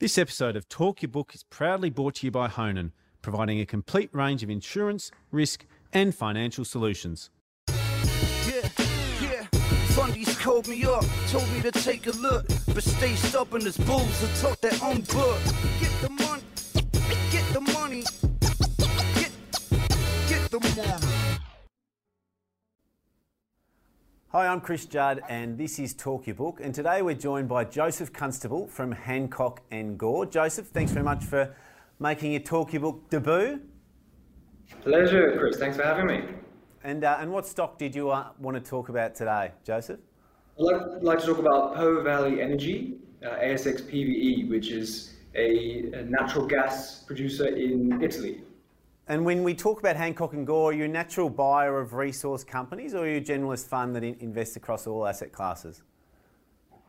This episode of Talk Your Book is proudly brought to you by Honan, providing a complete range of insurance, risk, and financial solutions. Fundies called me up, told me to take a look, but stay stubborn as bulls and talk their own book. Get the money, get the money, get, get the money. Hi, I'm Chris Judd, and this is Talk Your Book. And today we're joined by Joseph Constable from Hancock and Gore. Joseph, thanks very much for making your Talk Your Book debut. Pleasure, Chris. Thanks for having me. And uh, and what stock did you uh, want to talk about today, Joseph? I'd like, like to talk about Po Valley Energy, uh, ASX PVE, which is a, a natural gas producer in Italy. And when we talk about Hancock and Gore, are you a natural buyer of resource companies, or are you a generalist fund that in- invests across all asset classes?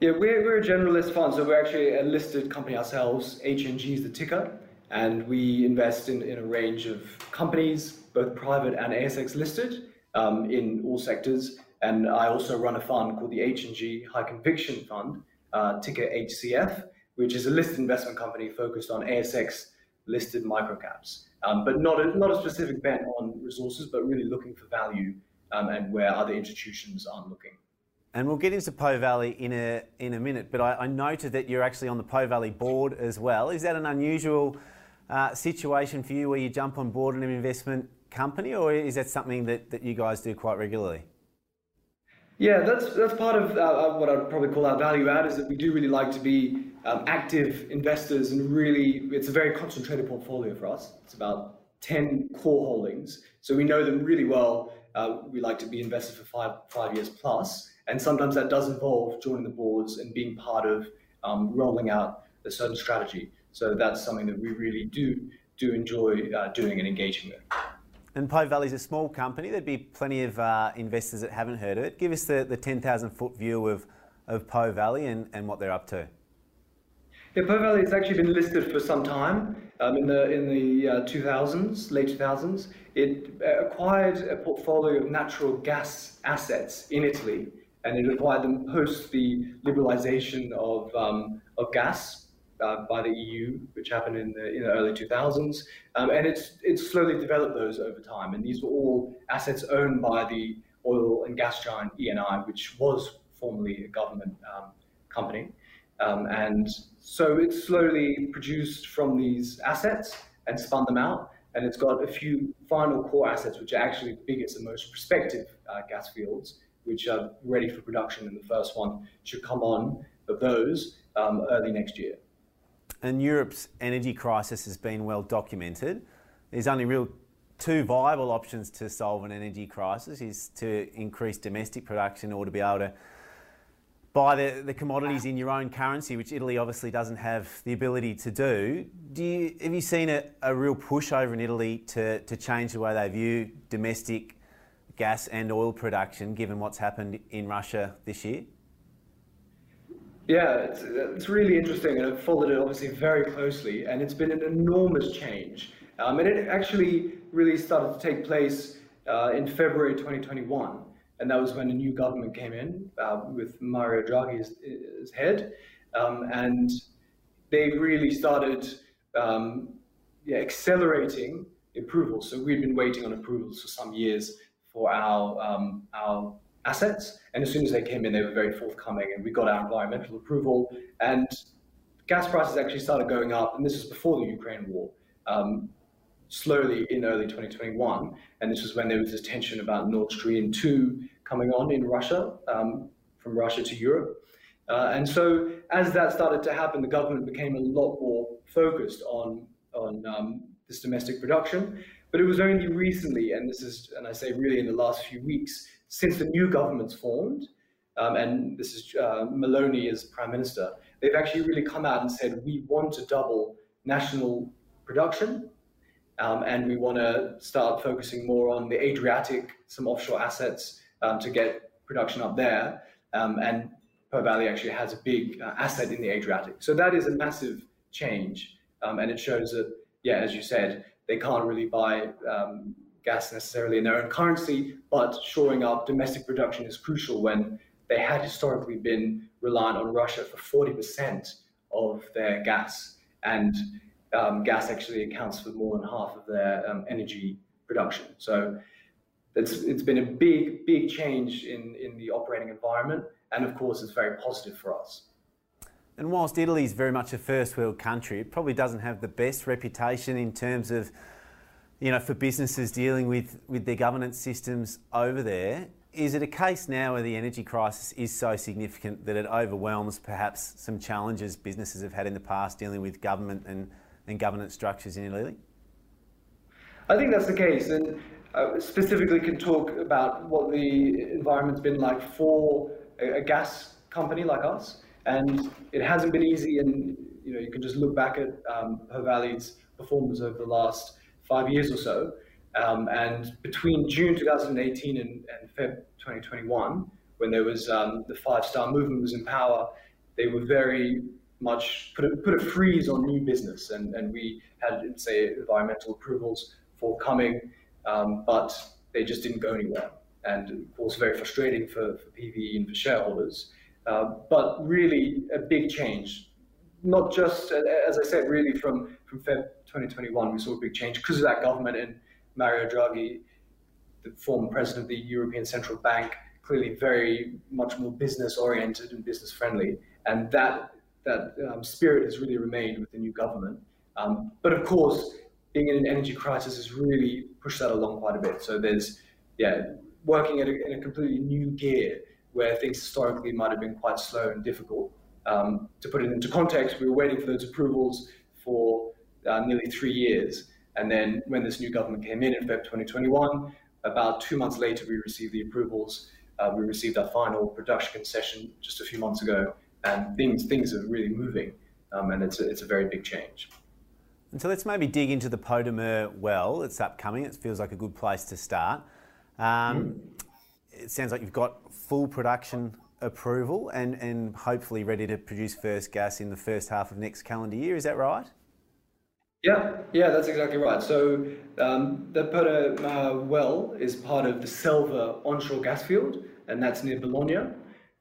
Yeah, we're, we're a generalist fund, so we're actually a listed company ourselves. HNG is the ticker, and we invest in, in a range of companies, both private and ASX listed, um, in all sectors. And I also run a fund called the HNG High Conviction Fund, uh, ticker HCF, which is a listed investment company focused on ASX listed microcaps, um, but not a, not a specific bet on resources, but really looking for value um, and where other institutions aren't looking. And we'll get into Po Valley in a in a minute. But I, I noted that you're actually on the Po Valley board as well. Is that an unusual uh, situation for you, where you jump on board in an investment company, or is that something that, that you guys do quite regularly? Yeah, that's that's part of uh, what I'd probably call our value add is that we do really like to be um, active investors and really it's a very concentrated portfolio for us. It's about ten core holdings, so we know them really well. Uh, we like to be invested for five five years plus, and sometimes that does involve joining the boards and being part of um, rolling out a certain strategy. So that's something that we really do do enjoy uh, doing and engaging with. And Po is a small company. There'd be plenty of uh, investors that haven't heard of it. Give us the, the 10,000 foot view of, of Po Valley and, and what they're up to. Yeah, Po Valley has actually been listed for some time. Um, in the in the uh, 2000s, late 2000s, it uh, acquired a portfolio of natural gas assets in Italy, and it acquired them post the liberalisation of um, of gas uh, by the EU, which happened in the, in the early 2000s, um, and it's it's slowly developed those over time. And these were all assets owned by the oil and gas giant Eni, which was formerly a government um, company. Um, and so it's slowly produced from these assets and spun them out. And it's got a few final core assets, which are actually the biggest and most prospective uh, gas fields, which are ready for production. And the first one should come on of those um, early next year. And Europe's energy crisis has been well documented. There's only real two viable options to solve an energy crisis is to increase domestic production or to be able to buy the, the commodities in your own currency, which Italy obviously doesn't have the ability to do. Do you, have you seen a, a real push over in Italy to, to change the way they view domestic gas and oil production, given what's happened in Russia this year? Yeah, it's, it's really interesting, and I've followed it obviously very closely, and it's been an enormous change. Um, and it actually really started to take place uh, in February 2021, and that was when a new government came in uh, with Mario Draghi as, head, um, and they really started um, yeah, accelerating approvals. So we've been waiting on approvals for some years for our um, our assets. And as soon as they came in, they were very forthcoming, and we got our environmental approval. And gas prices actually started going up, and this was before the Ukraine war. Um, slowly in early 2021, and this was when there was this tension about Nord Stream 2 coming on in Russia, um, from Russia to Europe. Uh, and so, as that started to happen, the government became a lot more focused on on um, this domestic production. But it was only recently, and this is, and I say really in the last few weeks, since the new government's formed, um, and this is uh, Meloni as prime minister, they've actually really come out and said we want to double national production, um, and we want to start focusing more on the Adriatic, some offshore assets um, to get production up there. Um, and Po Valley actually has a big uh, asset in the Adriatic, so that is a massive change, um, and it shows that yeah, as you said, they can't really buy um, gas necessarily in their own currency, but shoring up domestic production is crucial when they had historically been reliant on Russia for 40% of their gas. and um, gas actually accounts for more than half of their um, energy production. So it's, it's been a big, big change in, in the operating environment, and of course, it's very positive for us. And whilst Italy is very much a first world country, it probably doesn't have the best reputation in terms of, you know, for businesses dealing with, with their governance systems over there. Is it a case now where the energy crisis is so significant that it overwhelms perhaps some challenges businesses have had in the past dealing with government and, and governance structures in Italy? I think that's the case, and uh, specifically can talk about what the environment's been like for a, a gas company like us and it hasn't been easy. And you know, you can just look back at um, Po Valley's performance over the last five years or so. Um, and between June 2018 and, and Feb 2021, when there was um, the Five Star Movement was in power, they were very much put a, put a freeze on new business, and, and we had say environmental approvals forthcoming, um, but they just didn't go anywhere, and of course very frustrating for, for PVE and for shareholders. Uh, but really a big change. Not just, as I said, really from, from Feb 2021, we saw a big change because of that government and Mario Draghi, the former president of the European Central Bank, clearly very much more business oriented and business friendly. And that, that um, spirit has really remained with the new government. Um, but of course, being in an energy crisis has really pushed that along quite a bit. So there's, yeah, working a, in a completely new gear where things historically might have been quite slow and difficult. Um, to put it into context, we were waiting for those approvals for uh, nearly three years. And then when this new government came in in Feb 2021, about two months later, we received the approvals. Uh, we received our final production concession just a few months ago, and things things are really moving, um, and it's a, it's a very big change. And so let's maybe dig into the Podere Maiar well. It's upcoming. It feels like a good place to start. Um, mm it sounds like you've got full production approval and, and hopefully ready to produce first gas in the first half of next calendar year. Is that right? Yeah, yeah, that's exactly right. So um, the Podere Maiar well is part of the Selva onshore gas field, and that's near Bologna.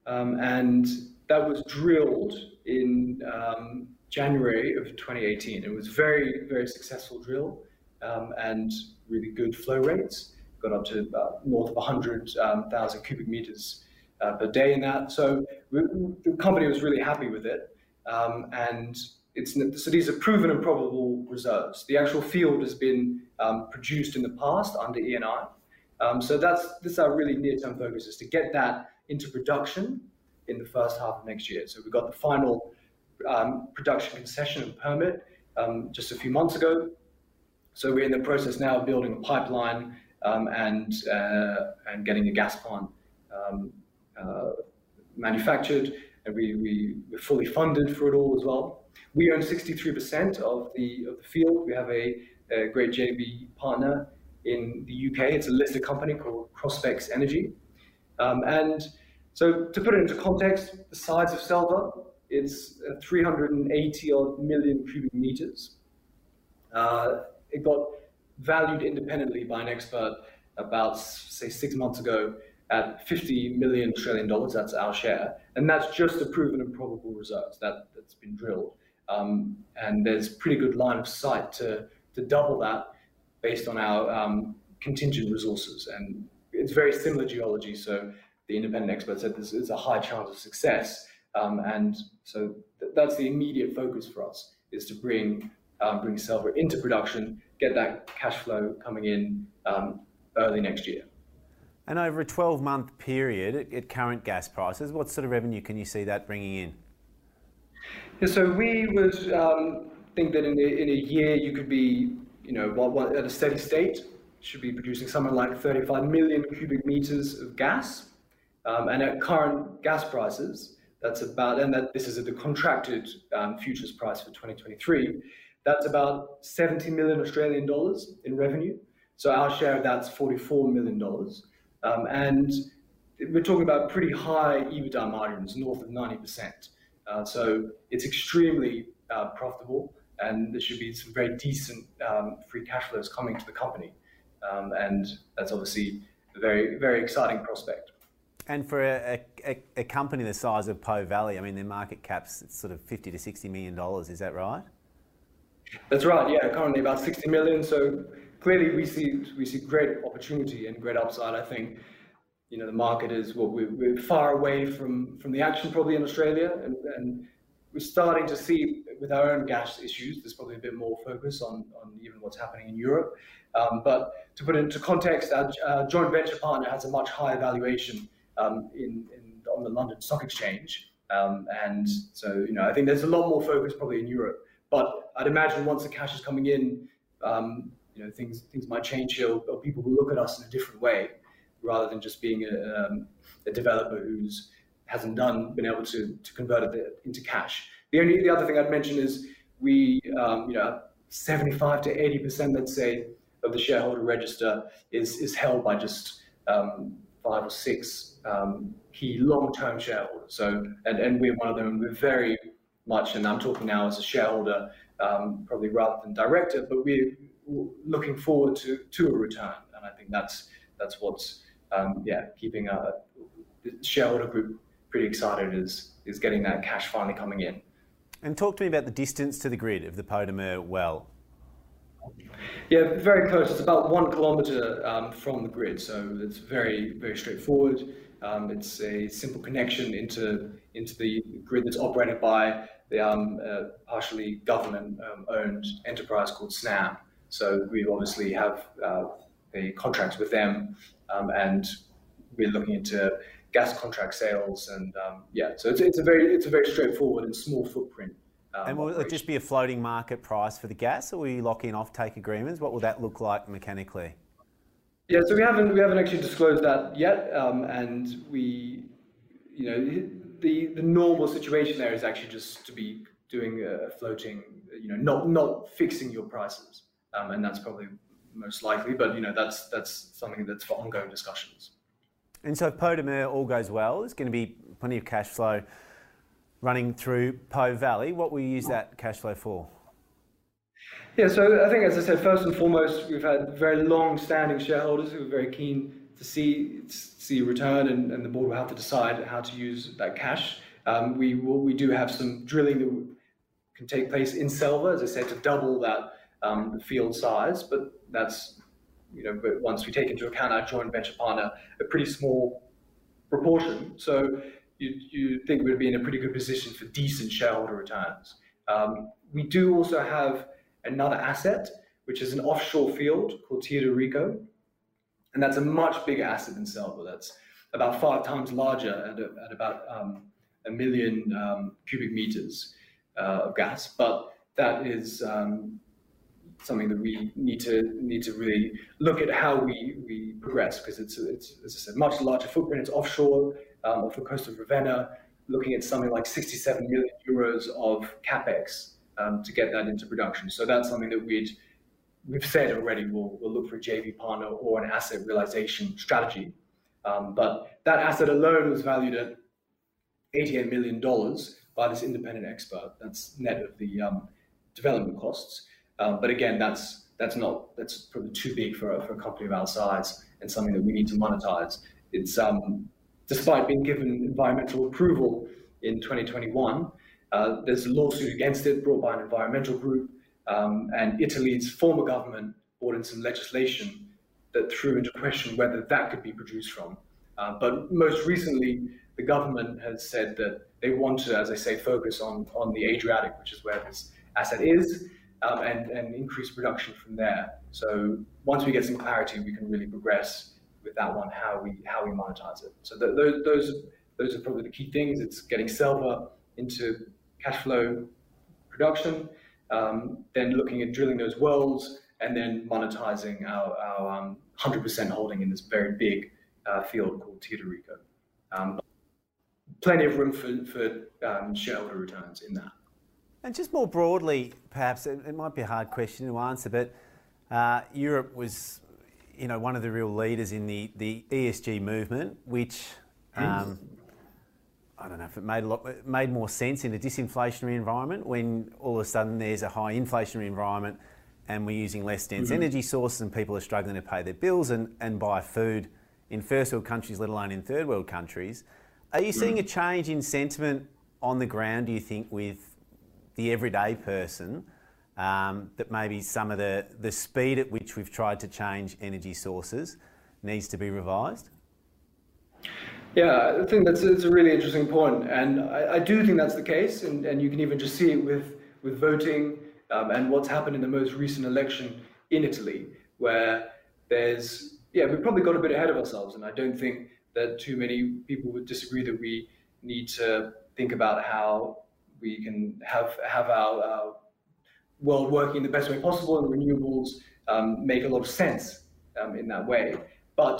Um, and that was drilled in um, January of 2018. It was very, very successful drill um, and really good flow rates got up to north of 100,000 um, cubic meters uh, per day in that. So we, the company was really happy with it. Um, and it's, so these are proven and probable reserves. The actual field has been um, produced in the past under ENI. Um, so that's this our really near-term focus is to get that into production in the first half of next year. So we got the final um, production concession and permit um, just a few months ago. So we're in the process now of building a pipeline um, and uh, and getting a gas plant um, uh, manufactured, and we, we we're fully funded for it all as well. We own 63% of the of the field. We have a, a great JV partner in the UK. It's a listed company called Prospex Energy, um, and so to put it into context, the size of Selva, it's 380 odd million cubic meters. Uh, it got valued independently by an expert about, say, six months ago at 50 million Australian dollars. That's our share. And that's just the proven and probable reserves that, that's been drilled. Um, and there's pretty good line of sight to, to double that based on our um, contingent resources. And it's very similar geology. So the independent expert said this is a high chance of success. Um, and so th- that's the immediate focus for us is to bring um, bring Selva into production get that cash flow coming in um, early next year. And over a 12 month period at, at, current gas prices, what sort of revenue can you see that bringing in? Yeah, so we would um, think that in a, in a year you could be, you know, what, what, at a steady state, should be producing something like 35 million cubic meters of gas. Um, and at current gas prices, that's about, and that this is the contracted um, futures price for 2023, that's about 70 million Australian dollars in revenue. So our share of that's 44 million dollars. Um, and we're talking about pretty high EBITDA margins, north of 90%. Uh, so it's extremely uh, profitable, and there should be some very decent um, free cash flows coming to the company. Um, and that's obviously a very, very exciting prospect. And for a, a, a, company the size of Po Valley, I mean, their market cap's sort of 50 to 60 million dollars, is that right? That's right. Yeah, currently about 60 million. So clearly we see we see great opportunity and great upside. I think you know the market is what we're, we're far away from from the action probably in Australia, and, and we're starting to see with our own gas issues. There's probably a bit more focus on on even what's happening in Europe. Um, but to put it into context, our, our, joint venture partner has a much higher valuation um, in, in, on the London Stock Exchange. Um, and so, you know, I think there's a lot more focus probably in Europe. But I'd imagine once the cash is coming in, um, you know, things things might change here, or people will look at us in a different way, rather than just being a, um, a developer who's hasn't done been able to to convert it into cash. The only the other thing I'd mention is we, um, you know, 75 to 80 percent, let's say, of the shareholder register is is held by just um, five or six um, key long-term shareholders. So, and, and we're one of them. We're very much, and I'm talking now as a shareholder, um, probably rather than director, but we're looking forward to to a return, and I think that's that's what's um, yeah keeping a shareholder group pretty excited is is getting that cash finally coming in. And talk to me about the distance to the grid of the Podere Maiar well. Yeah, very close. It's about one kilometre um, from the grid, so it's very, very straightforward. Um, it's a simple connection into into the grid that's operated by the um, uh, partially government-owned um, enterprise called Snam. So we obviously have uh, the contracts with them, um, and we're looking into gas contract sales, and um, yeah, so it's, it's a very it's a very straightforward and small footprint um, and will operation. it just be a floating market price for the gas, or will you lock in off-take agreements? What will that look like mechanically? Yeah, so we haven't we haven't actually disclosed that yet, um, and we, you know, the the normal situation there is actually just to be doing a floating, you know, not not fixing your prices, um, and that's probably most likely. But you know, that's that's something that's for ongoing discussions. And so, if Podamer all goes well, there's going to be plenty of cash flow running through Po Valley. What will you use that cash flow for? Yeah, so I think, as I said, first and foremost, we've had very long-standing shareholders who are very keen to see see return, and, and the board will have to decide how to use that cash. Um, we will, we do have some drilling that can take place in Selva, as I said, to double that um, field size, but that's you know, but once we take into account our joint venture partner, a pretty small proportion. So you, you think we'd be in a pretty good position for decent shareholder returns. Um, we do also have another asset, which is an offshore field called Teodorico. And that's a much bigger asset than Selva. That's about five times larger at, at about um, a million um, cubic meters uh, of gas. But that is um, something that we need to need to really look at how we, we progress because it's, it's, as I said, much larger footprint. It's offshore um, off the coast of Ravenna, looking at something like 67 million euros of capex um, to get that into production. So that's something that we'd we've said already we'll, we'll look for a JV partner or an asset realization strategy. Um, but that asset alone was valued at 88 million dollars by this independent expert. That's net of the um, development costs. Um, but again, that's that's not that's probably too big for a, for a company of our size and something that we need to monetize. It's um, despite being given environmental approval in 2021. Uh, there's a lawsuit against it brought by an environmental group, um, and Italy's former government brought in some legislation that threw into question whether that could be produced from. Uh, but most recently, the government has said that they want to, as I say, focus on, on the Adriatic, which is where this asset is, um, and, and increase production from there. So once we get some clarity, we can really progress with that one how we how we monetize it. So the, those those those are probably the key things. It's getting Selva into cash flow production, um, then looking at drilling those wells, and then monetizing our, our um, 100% holding in this very big uh, field called Teodorico. Um, plenty of room for, for um, shareholder returns in that. And just more broadly, perhaps it, it might be a hard question to answer, but uh, Europe was you know, one of the real leaders in the, the ESG movement, which um, I don't know if it made a lot made more sense in a disinflationary environment when all of a sudden there's a high inflationary environment and we're using less dense mm-hmm. energy sources and people are struggling to pay their bills and, and buy food in first world countries, let alone in third world countries. Are you seeing mm. a change in sentiment on the ground, do you think, with the everyday person um, that maybe some of the, the speed at which we've tried to change energy sources needs to be revised? Yeah, I think that's it's a really interesting point, and I, I, do think that's the case, and, and you can even just see it with with voting um, and what's happened in the most recent election in Italy, where there's yeah we've probably got a bit ahead of ourselves, and I don't think that too many people would disagree that we need to think about how we can have have our, our world working the best way possible, and renewables um, make a lot of sense um, in that way, but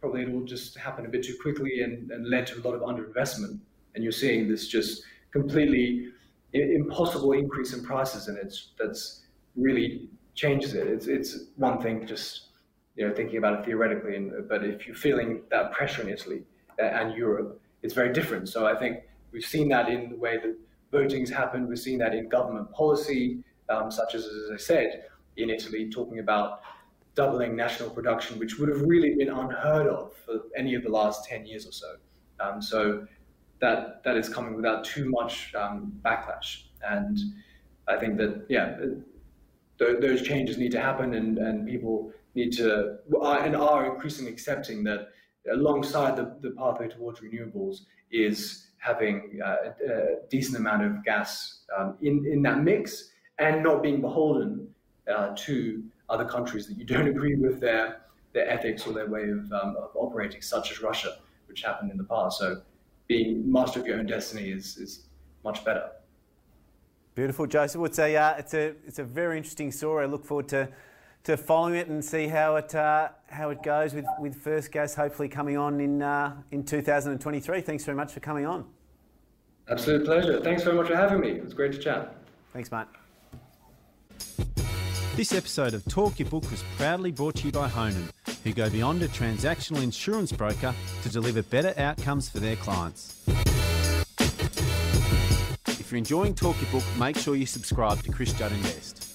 probably it will just happen a bit too quickly and, and led to a lot of underinvestment. And you're seeing this just completely impossible increase in prices, and it's that's really changes it. It's it's one thing just you know thinking about it theoretically, and, but if you're feeling that pressure in Italy uh, and Europe, it's very different. So I think we've seen that in the way that voting's happened. We've seen that in government policy, um, such as as I said in Italy, talking about doubling national production, which would have really been unheard of for any of the last 10 years or so. Um, so that that is coming without too much um, backlash. And I think that, yeah, th- those changes need to happen and, and people need to, are, and are increasingly accepting that alongside the, the pathway towards renewables is having uh, a decent amount of gas um, in, in that mix and not being beholden uh, to other countries that you don't agree with their their ethics or their way of, um, of operating, such as Russia, which happened in the past. So being master of your own destiny is, is much better. Beautiful, Joseph. It's a, uh, it's a, it's a very interesting story. I look forward to, to following it and see how it, uh, how it goes with, with First Gas hopefully coming on in, uh, in 2023. Thanks very much for coming on. Absolute pleasure. Thanks very much for having me. It was great to chat. Thanks, mate. This episode of Talk Your Book was proudly brought to you by Honan, who go beyond a transactional insurance broker to deliver better outcomes for their clients. If you're enjoying Talk Your Book, make sure you subscribe to Chris Judd Invest.